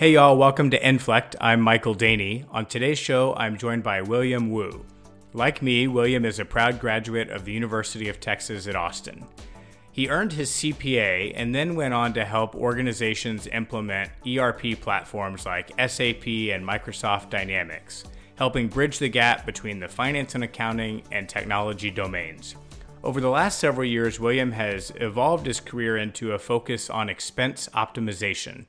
Hey y'all, welcome to Inflect. I'm Michael Daehne. On today's show, I'm joined by William Wu. Like me, William is a proud graduate of the University of Texas at Austin. He earned his CPA and then went on to help organizations implement ERP platforms like SAP and Microsoft Dynamics, helping bridge the gap between the finance and accounting and technology domains. Over the last several years, William has evolved his career into a focus on expense optimization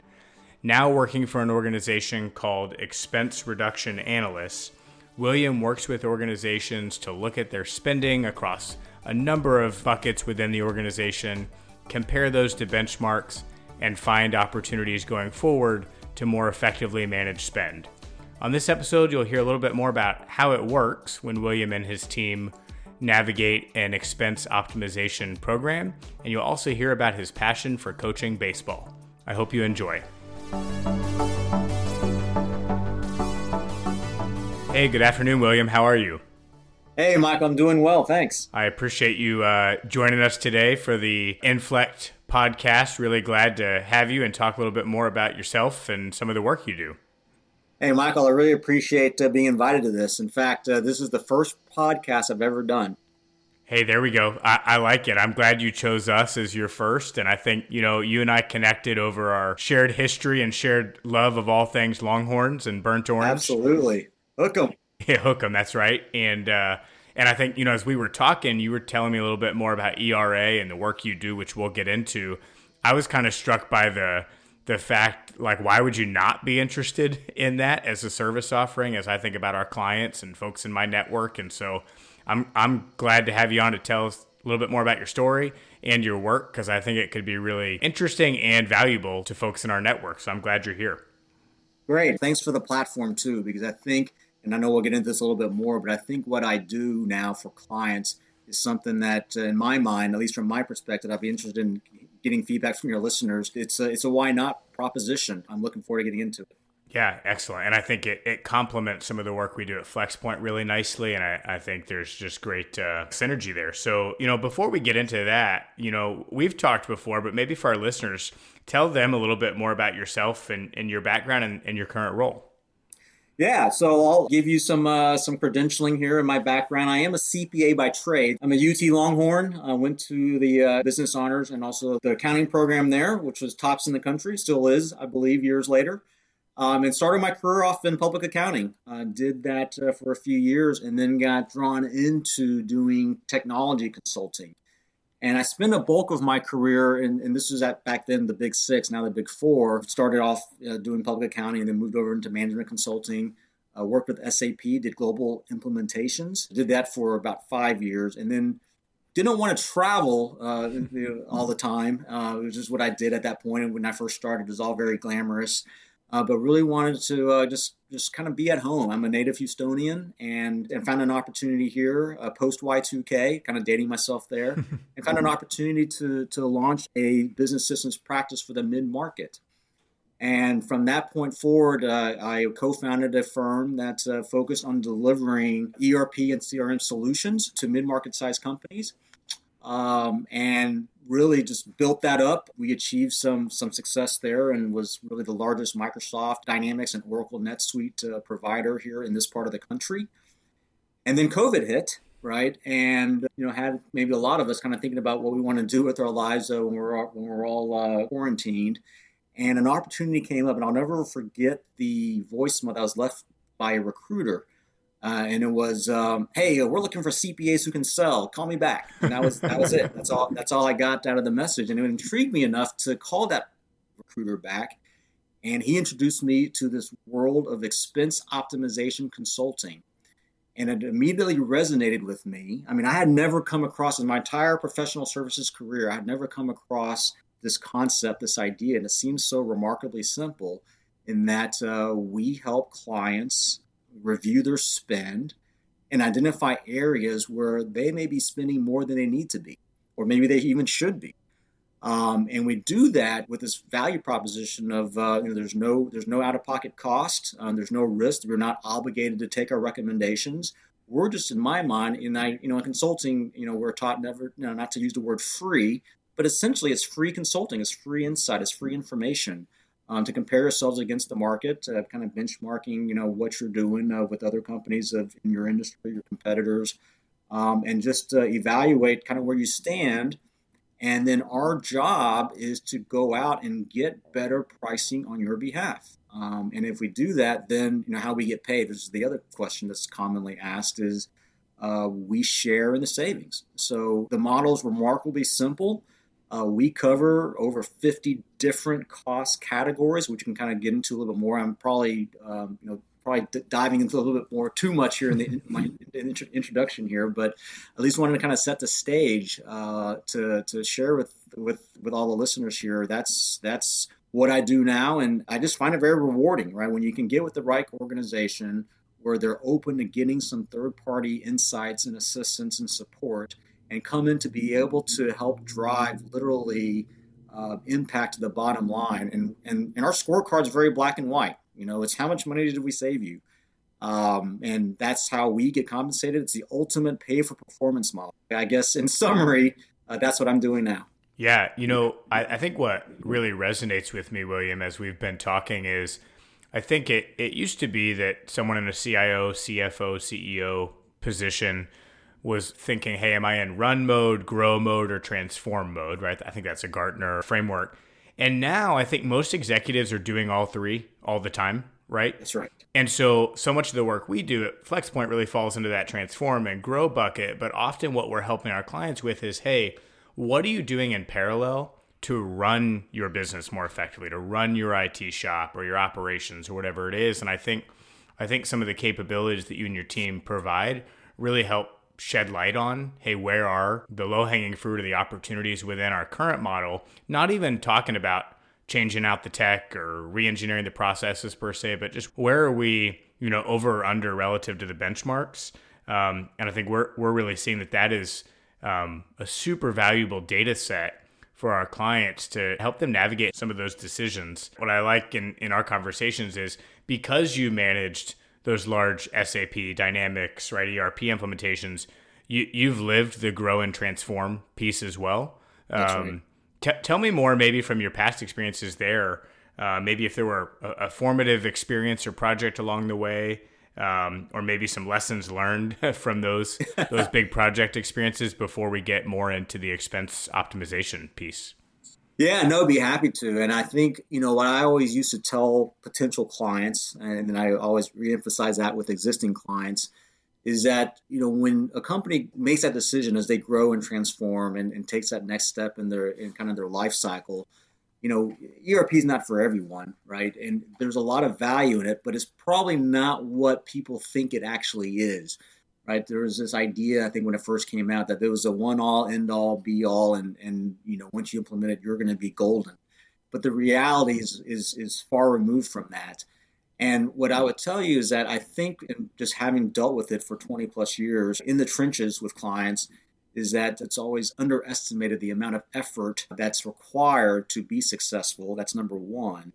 now working for an organization called Expense Reduction Analysts, William works with organizations to look at their spending across a number of buckets within the organization, compare those to benchmarks, and find opportunities going forward to more effectively manage spend. On this episode, you'll hear a little bit more about how it works when William and his team navigate an expense optimization program, and you'll also hear about his passion for coaching baseball. I hope you enjoy. Hey, good afternoon, William. How are you? Hey, Mike, I'm doing well. Thanks. I appreciate you uh, joining us today for the Inflect podcast. Really glad to have you and talk a little bit more about yourself and some of the work you do. Hey, Michael, I really appreciate uh, being invited to this. In fact, uh, this is the first podcast I've ever done. Hey, there we go. I, I, like it. I'm glad you chose us as your first. And I think, you know, you and I connected over our shared history and shared love of all things Longhorns and burnt orange. Absolutely. Hook 'em. Yeah, hook 'em. That's right. And, uh, and I think, you know, as we were talking, you were telling me a little bit more about ERA and the work you do, which we'll get into. I was kind of struck by the, the fact like why would you not be interested in that as a service offering as i think about our clients and folks in my network and so I'm I'm glad to have you on to tell us a little bit more about your story and your work because I think it could be really interesting and valuable to folks in our network. So I'm glad you're here. Great. Thanks for the platform too, because I think, and I know we'll get into this a little bit more, but I think what I do now for clients is something that, uh, in my mind, at least from my perspective, I'd be interested in getting feedback from your listeners. It's a, it's a why not proposition. I'm looking forward to getting into it. Yeah, excellent. And I think it, it complements some of the work we do at FlexPoint really nicely. And I, I think there's just great uh, synergy there. So, you know, before we get into that, you know, we've talked before, but maybe for our listeners, tell them a little bit more about yourself and, and your background and, and your current role. Yeah, so I'll give you some uh, some credentialing here in my background. I am a CPA by trade. I'm a UT Longhorn. I went to the uh, business honors and also the accounting program there, which was tops in the country, still is, I believe, years later um, and started my career off in public accounting. Uh, did that uh, for a few years and then got drawn into doing technology consulting. And I spent a bulk of my career, and, and this was at back then the Big Six, now the Big Four. Started off uh, doing public accounting and then moved over into management consulting. Uh, worked with SAP, did global implementations. Did that for about five years, and then didn't want to travel uh, you know, all the time. Uh, it was just what I did at that point. And when I first started, it was all very glamorous uh, but really wanted to uh, just just kind of be at home. I'm a native Houstonian and, and found an opportunity here uh, post Y2K, kind of dating myself there, and found an opportunity to, to launch a business systems practice for the mid market. And from that point forward, uh, I co founded a firm that's uh, focused on delivering ERP and CRM solutions to mid market sized companies. Um, and really just built that up. We achieved some some success there and was really the largest Microsoft Dynamics and Oracle NetSuite uh, provider here in this part of the country. And then COVID hit, right? And you know had maybe a lot of us kind of thinking about what we want to do with our lives uh, when we're when we're all uh, quarantined. And an opportunity came up, and I'll never forget the voicemail that was left by a recruiter uh, and it was, um, "Hey, we're looking for CPAs who can sell. Call me back." And that was that was it. That's all. That's all I got out of the message, and it intrigued me enough to call that recruiter back. And he introduced me to this world of expense optimization consulting, and it immediately resonated with me. I mean, I had never come across in my entire professional services career. I had never come across this concept, this idea, and it seems so remarkably simple. In that uh, we help clients review their spend, and identify areas where they may be spending more than they need to be, or maybe they even should be. Um, and we do that with this value proposition of uh, you know, there's no there's no out of pocket cost, um, there's no risk. We're not obligated to take our recommendations. We're just in my mind, in I you know in consulting, you know we're taught never you know, not to use the word free, but essentially it's free consulting, it's free insight, it's free information. Um, to compare yourselves against the market, uh, kind of benchmarking, you know, what you're doing uh, with other companies of in your industry, your competitors, um, and just uh, evaluate kind of where you stand. And then our job is to go out and get better pricing on your behalf. Um, and if we do that, then you know how we get paid. This is the other question that's commonly asked: is uh, we share in the savings. So the model is remarkably simple. Uh, we cover over 50 different cost categories, which we can kind of get into a little bit more. I'm probably, um, you know, probably d- diving into a little bit more too much here in the in my in introduction here, but at least wanted to kind of set the stage uh, to to share with with with all the listeners here. That's that's what I do now, and I just find it very rewarding, right? When you can get with the right organization where they're open to getting some third party insights and assistance and support and come in to be able to help drive literally uh, impact the bottom line. And, and, and our scorecard is very black and white. You know, it's how much money did we save you? Um, and that's how we get compensated. It's the ultimate pay for performance model. I guess in summary, uh, that's what I'm doing now. Yeah, you know, I, I think what really resonates with me, William, as we've been talking is I think it, it used to be that someone in a CIO, CFO, CEO position was thinking, hey, am I in run mode, grow mode, or transform mode, right? I think that's a Gartner framework. And now I think most executives are doing all three all the time, right? That's right. And so, so much of the work we do at FlexPoint really falls into that transform and grow bucket. But often, what we're helping our clients with is, hey, what are you doing in parallel to run your business more effectively, to run your IT shop or your operations or whatever it is. And I think I think some of the capabilities that you and your team provide really help shed light on hey where are the low-hanging fruit of the opportunities within our current model not even talking about changing out the tech or re-engineering the processes per se but just where are we you know over or under relative to the benchmarks um, and i think we're, we're really seeing that that is um, a super valuable data set for our clients to help them navigate some of those decisions. What I like in, in our conversations is because you managed those large SAP Dynamics, right, ERP implementations, you, you've lived the grow and transform piece as well. Um, right. T- tell me more, maybe from your past experiences there. Uh, maybe if there were a, a, formative experience or project along the way, um, or maybe some lessons learned from those those big project experiences before we get more into the expense optimization piece. Yeah, no, I'd be happy to. And I think, you know, what I always used to tell potential clients, and then I always reemphasize that with existing clients, is that, you know, when a company makes that decision as they grow and transform and, and takes that next step in their in kind of their life cycle, you know, ERP is not for everyone, right? And there's a lot of value in it, but it's probably not what people think it actually is, right? There was this idea, I think, when it first came out, that there was a one all, end all, be all, and and you know, once you implement it, you're going to be golden. But the reality is is is far removed from that. And what I would tell you is that I think, in just having dealt with it for 20 plus years in the trenches with clients, is that it's always underestimated the amount of effort that's required to be successful. That's number one.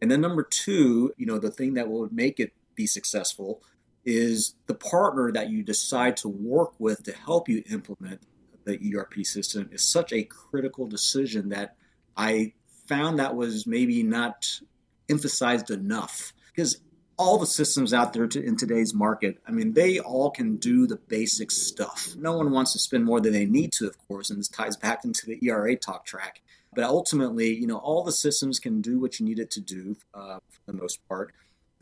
And then number two, you know, the thing that will make it be successful is the partner that you decide to work with to help you implement the ERP system is such a critical decision that I found that was maybe not emphasized enough because all the systems out there to, in today's market, I mean, they all can do the basic stuff. No one wants to spend more than they need to, of course, and this ties back into the ERA talk track. But ultimately, you know, all the systems can do what you need it to do uh, for the most part.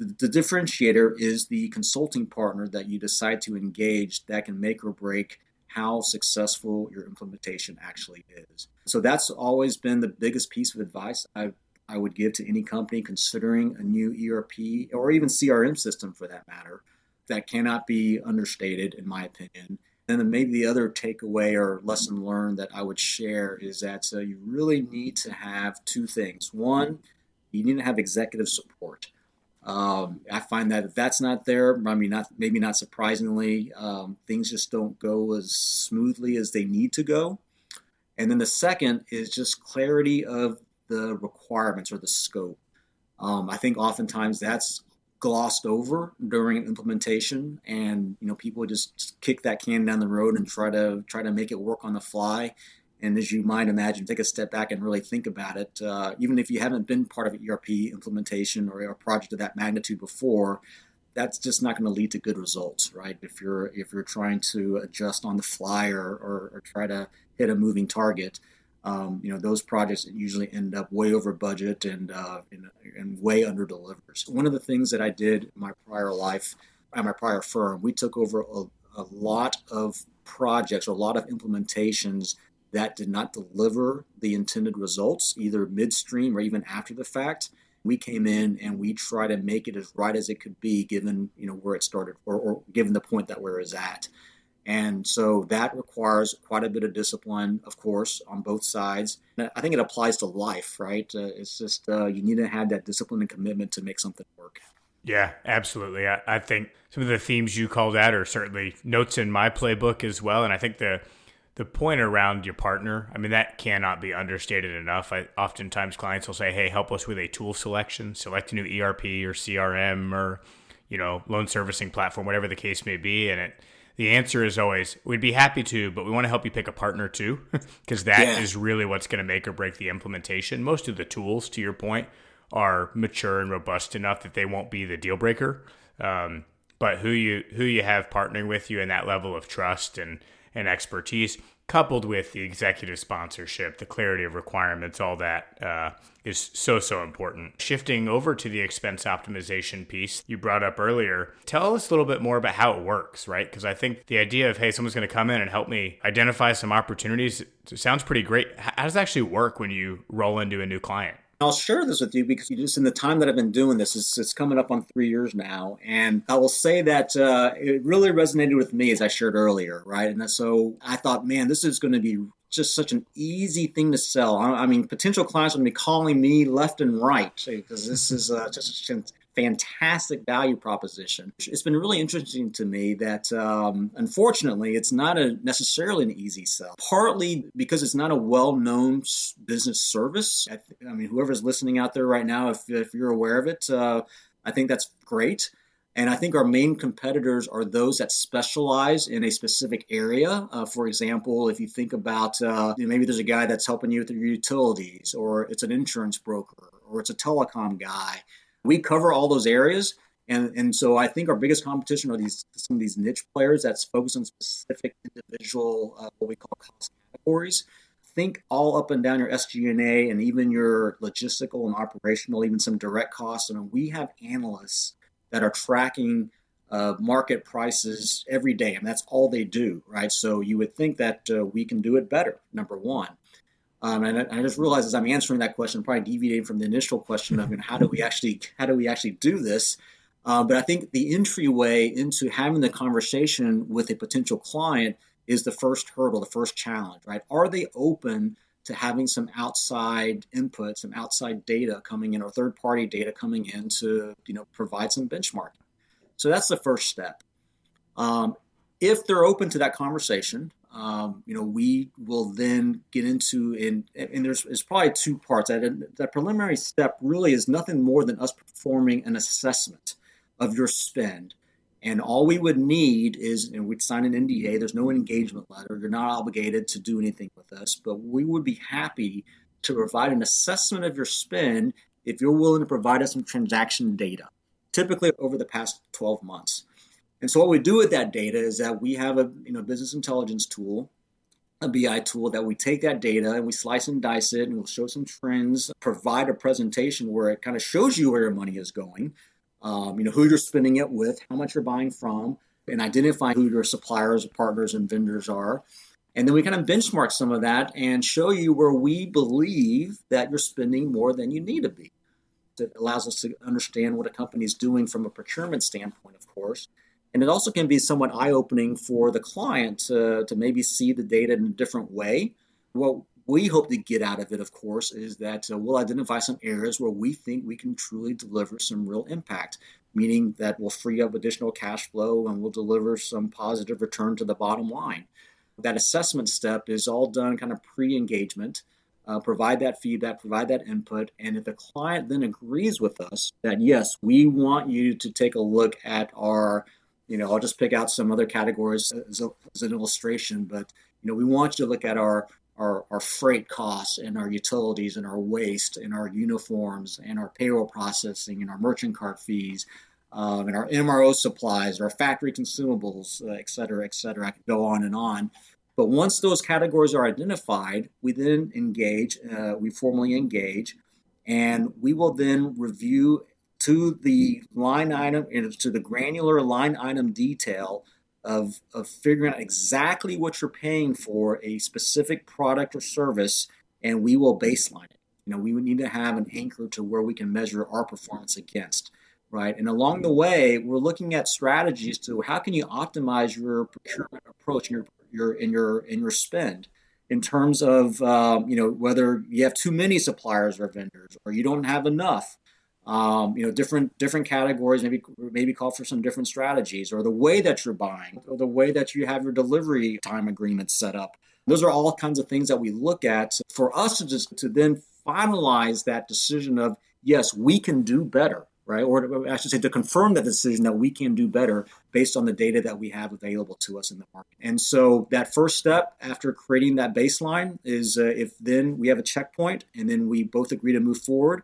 The, the differentiator is the consulting partner that you decide to engage that can make or break how successful your implementation actually is. So that's always been the biggest piece of advice I've I would give to any company considering a new ERP or even CRM system for that matter. That cannot be understated, in my opinion. And then maybe the other takeaway or lesson learned that I would share is that uh, you really need to have two things. One, you need to have executive support. Um, I find that if that's not there, I mean, not maybe not surprisingly, um, things just don't go as smoothly as they need to go. And then the second is just clarity of the requirements or the scope. Um, I think oftentimes that's glossed over during implementation, and you know people just kick that can down the road and try to try to make it work on the fly. And as you might imagine, take a step back and really think about it. Uh, even if you haven't been part of an ERP implementation or a project of that magnitude before, that's just not going to lead to good results, right? If you're if you're trying to adjust on the fly or, or, or try to hit a moving target, um, you know those projects usually end up way over budget and uh, and, and way under delivers. One of the things that I did in my prior life at my prior firm, we took over a, a lot of projects a lot of implementations that did not deliver the intended results, either midstream or even after the fact. We came in and we try to make it as right as it could be, given you know where it started, or, or given the point that where it's at. And so that requires quite a bit of discipline, of course, on both sides. I think it applies to life, right? Uh, it's just uh, you need to have that discipline and commitment to make something work. Yeah, absolutely. I, I, think some of the themes you called out are certainly notes in my playbook as well. And I think the the point around your partner, I mean, that cannot be understated enough. I, oftentimes clients will say, "Hey, help us with a tool selection. Select a new ERP or CRM or you know loan servicing platform, whatever the case may be." And it the answer is always we'd be happy to, but we want to help you pick a partner too, because that yeah. is really what's going to make or break the implementation. Most of the tools, to your point, are mature and robust enough that they won't be the deal breaker. Um, but who you who you have partnering with you and that level of trust and and expertise coupled with the executive sponsorship, the clarity of requirements, all that uh, is so, so important. Shifting over to the expense optimization piece you brought up earlier, tell us a little bit more about how it works, right? Because I think the idea of, hey, someone's going to come in and help me identify some opportunities sounds pretty great. How does it actually work when you roll into a new client? I'll share this with you because just in the time that I've been doing this, it's, it's coming up on three years now, and I will say that uh, it really resonated with me as I shared earlier, right? And so I thought, man, this is going to be just such an easy thing to sell. I, mean, potential clients will be calling me left and right because this is uh, just fantastic value proposition. It's been really interesting to me that um, unfortunately it's not a necessarily an easy sell. Partly because it's not a well-known business service. I, th- I mean, whoever's listening out there right now, if, if you're aware of it, uh, I think that's great. And I think our main competitors are those that specialize in a specific area. Uh, for example, if you think about uh, maybe there's a guy that's helping you with your utilities, or it's an insurance broker, or it's a telecom guy. We cover all those areas. And, and so I think our biggest competition are these some of these niche players that's focused on specific individual uh, what we call cost categories. Think all up and down your SG&A and even your logistical and operational, even some direct costs. And we have analysts that are tracking uh, market prices every day, and that's all they do, right? So you would think that uh, we can do it better. Number one, um, and I, I, just realized as I'm answering that question, probably deviating from the initial question of you know, how do we actually how do we actually do this? Uh, but I think the entryway into having the conversation with a potential client is the first hurdle, the first challenge, right? Are they open to having some outside input, some outside data coming in, or third party data coming in to you know provide some benchmarking? So that's the first step. Um, if they're open to that conversation, um, you know, we will then get into and and there's, there's probably two parts. That that preliminary step really is nothing more than us performing an assessment of your spend. And all we would need is, and we'd sign an NDA. There's no engagement letter. You're not obligated to do anything with us, but we would be happy to provide an assessment of your spend if you're willing to provide us some transaction data, typically over the past 12 months. And so what we do with that data is that we have a you know business intelligence tool, a BI tool that we take that data and we slice and dice it and we'll show some trends, provide a presentation where it kind of shows you where your money is going, um, you know who you're spending it with, how much you're buying from, and identify who your suppliers, partners, and vendors are. And then we kind of benchmark some of that and show you where we believe that you're spending more than you need to be. It allows us to understand what a company is doing from a procurement standpoint, of course, and it also can be somewhat eye opening for the client to, to maybe see the data in a different way. What we hope to get out of it, of course, is that uh, we'll identify some areas where we think we can truly deliver some real impact, meaning that we'll free up additional cash flow and we'll deliver some positive return to the bottom line. That assessment step is all done kind of pre engagement. Uh, provide that feedback, provide that input. And if the client then agrees with us that, yes, we want you to take a look at our you know, I'll just pick out some other categories as, a, as an illustration, but you know, we want you to look at our our, our freight costs and our utilities and our waste and our uniforms and our payroll processing and our merchant card fees um, and our MRO supplies, our factory consumables, uh, et cetera, et cetera. I could go on and on. But once those categories are identified, we then engage, uh, we formally engage, and we will then review to the line item, to the granular line item detail of, of figuring out exactly what you're paying for a specific product or service, and we will baseline it. You know, we would need to have an anchor to where we can measure our performance against, right? And along the way, we're looking at strategies to how can you optimize your procurement approach and your your in your in your spend in terms of um, you know whether you have too many suppliers or vendors or you don't have enough um, you know different different categories maybe maybe call for some different strategies or the way that you're buying or the way that you have your delivery time agreements set up. Those are all kinds of things that we look at for us to just to then finalize that decision of yes we can do better right? Or i should say to confirm that decision that we can do better based on the data that we have available to us in the market. And so that first step after creating that baseline is uh, if then we have a checkpoint and then we both agree to move forward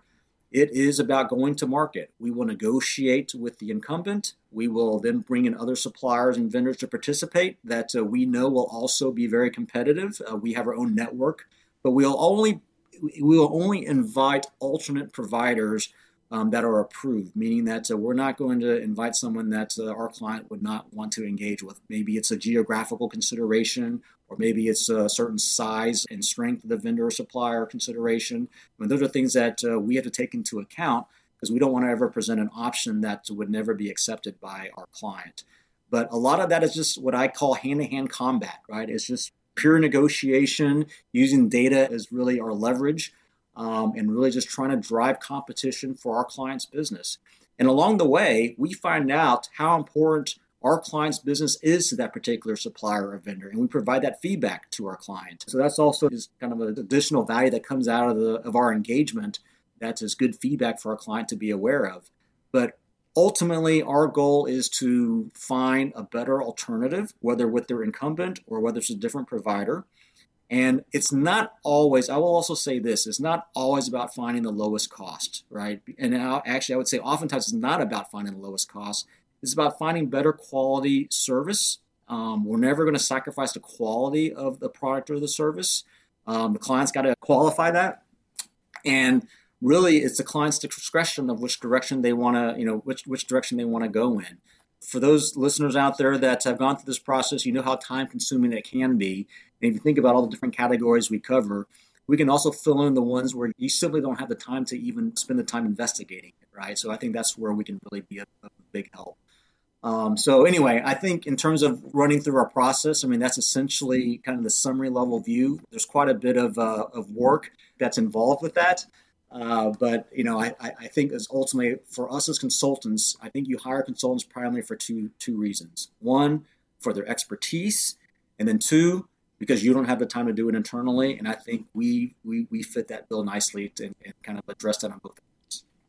it is about going to market. We will negotiate with the incumbent. We will then bring in other suppliers and vendors to participate that uh, we know will also be very competitive. Uh, we have our own network, but we'll only we will only invite alternate providers um, that are approved, meaning that uh, we're not going to invite someone that uh, our client would not want to engage with. Maybe it's a geographical consideration, or maybe it's a certain size and strength of the vendor or supplier consideration. I mean, those are things that uh, we have to take into account because we don't want to ever present an option that would never be accepted by our client. But a lot of that is just what I call hand to hand combat, right? It's just pure negotiation, using data as really our leverage um, and really just trying to drive competition for our client's business. And along the way, we find out how important our client's business is to that particular supplier or vendor, and we provide that feedback to our client. So that's also just kind of an additional value that comes out of the of our engagement. That's as good feedback for our client to be aware of. But ultimately, our goal is to find a better alternative, whether with their incumbent or whether it's a different provider. And it's not always, I will also say this, it's not always about finding the lowest cost, right? And actually, I would say oftentimes it's not about finding the lowest cost. It's about finding better quality service. Um, we're never going to sacrifice the quality of the product or the service. Um, the client's got to qualify that. And really, it's the client's discretion of which direction they want to, you know, which, which direction they want to go in for those listeners out there that have gone through this process, you know how time consuming it can be. And if you think about all the different categories we cover, we can also fill in the ones where you simply don't have the time to even spend the time investigating it, right? So I think that's where we can really be a, a big help. Um, so anyway, I think in terms of running through our process, I mean that's essentially kind of the summary level view. There's quite a bit of, uh, of work that's involved with that. Uh, but you know, I, I think as ultimately for us as consultants, I think you hire consultants primarily for two two reasons. One, for their expertise, and then two, because you don't have the time to do it internally. And I think we we, we fit that bill nicely to, and kind of address that on both.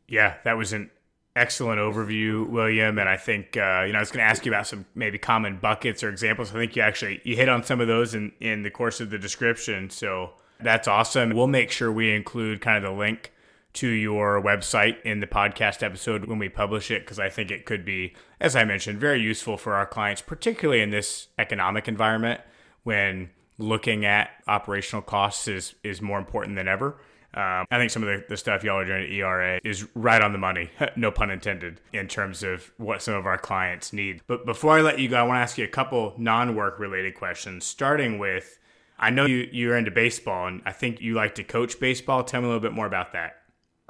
Yeah, that was an excellent overview, William. And I think uh, you know I was going to ask you about some maybe common buckets or examples. I think you actually you hit on some of those in in the course of the description. So that's awesome. We'll make sure we include kind of the link to your website in the podcast episode when we publish it because I think it could be, as I mentioned, very useful for our clients, particularly in this economic environment when looking at operational costs is is more important than ever. Um, I think some of the, the stuff y'all are doing at ERA is right on the money, no pun intended, in terms of what some of our clients need. But before I let you go, I want to ask you a couple non work related questions, starting with I know you, you're into baseball and I think you like to coach baseball. Tell me a little bit more about that.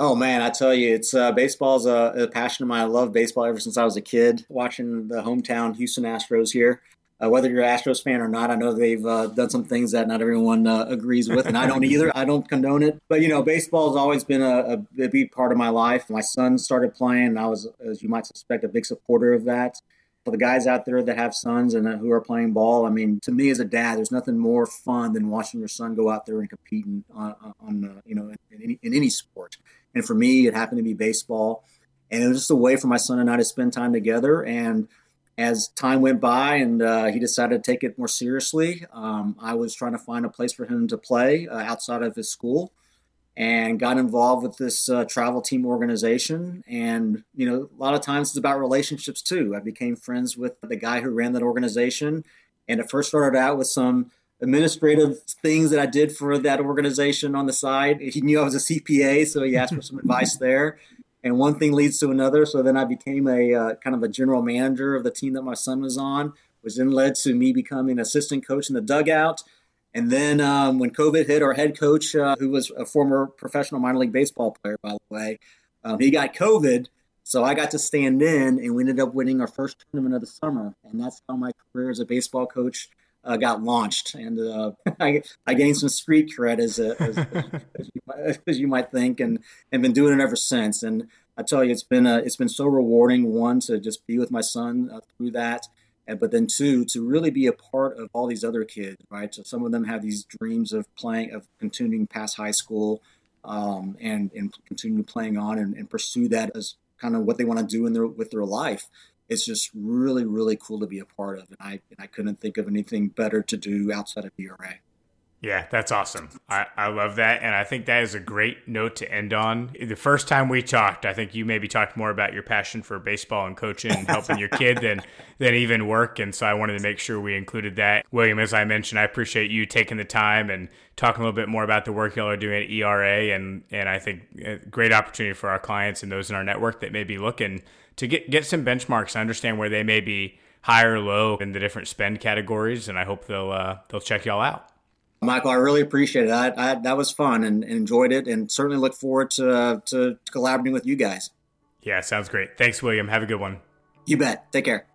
Oh man, I tell you, it's uh, baseball's a, a, passion of mine. I love baseball ever since I was a kid. Watching the hometown Houston Astros here, uh, whether you're an Astros fan or not, I know they've uh, done some things that not everyone uh, agrees with, and I don't either. I don't condone it, but you know, baseball has always been a, a, big part of my life. My son started playing, and I was, as you might suspect, a big supporter of that. For the guys out there that have sons and uh, who are playing ball, I mean, to me as a dad, there's nothing more fun than watching your son go out there and compete on, on uh, you know, in, in, any, in any sport. And for me, it happened to be baseball. And it was just a way for my son and I to spend time together. And as time went by and uh, he decided to take it more seriously, um, I was trying to find a place for him to play uh, outside of his school and got involved with this uh, travel team organization. And, you know, a lot of times it's about relationships too. I became friends with the guy who ran that organization. And it first started out with some administrative things that I did for that organization on the side. He knew I was a CPA, so he asked for some advice there and one thing leads to another. So then I became a uh, kind of a general manager of the team that my son was on, which then led to me becoming assistant coach in the dugout. And then um, when COVID hit, our head coach, uh, who was a former professional minor league baseball player, by the way, um, he got COVID. So I got to stand in, and we ended up winning our first tournament of the summer. And that's how my career as a baseball coach uh, got launched, and uh, I, I, gained some street cred as, a, as, as, you might, as, you might, think, and and been doing it ever since. And I tell you, it's been a, it's been so rewarding. One to just be with my son uh, through that, and but then two to really be a part of all these other kids, right? So some of them have these dreams of playing, of continuing past high school, um, and and continue playing on and, and pursue that as kind of what they want to do in their with their life it's just really, really cool to be a part of. And I, and I couldn't think of anything better to do outside of ERA. Yeah, that's awesome. I, I love that. And I think that is a great note to end on. The first time we talked, I think you maybe talked more about your passion for baseball and coaching and helping your kid than, than even work. And so I wanted to make sure we included that. William, as I mentioned, I appreciate you taking the time and talking a little bit more about the work y'all are doing at ERA. And, and I think a great opportunity for our clients and those in our network that may be looking to get get some benchmarks, understand where they may be high or low in the different spend categories, and I hope they'll uh, they'll check y'all out. Michael, I really appreciate it. I, I, that was fun and, and, enjoyed it, and certainly look forward to, uh, to collaborating with you guys. Yeah, sounds great. Thanks, William. Have a good one. You bet. Take care.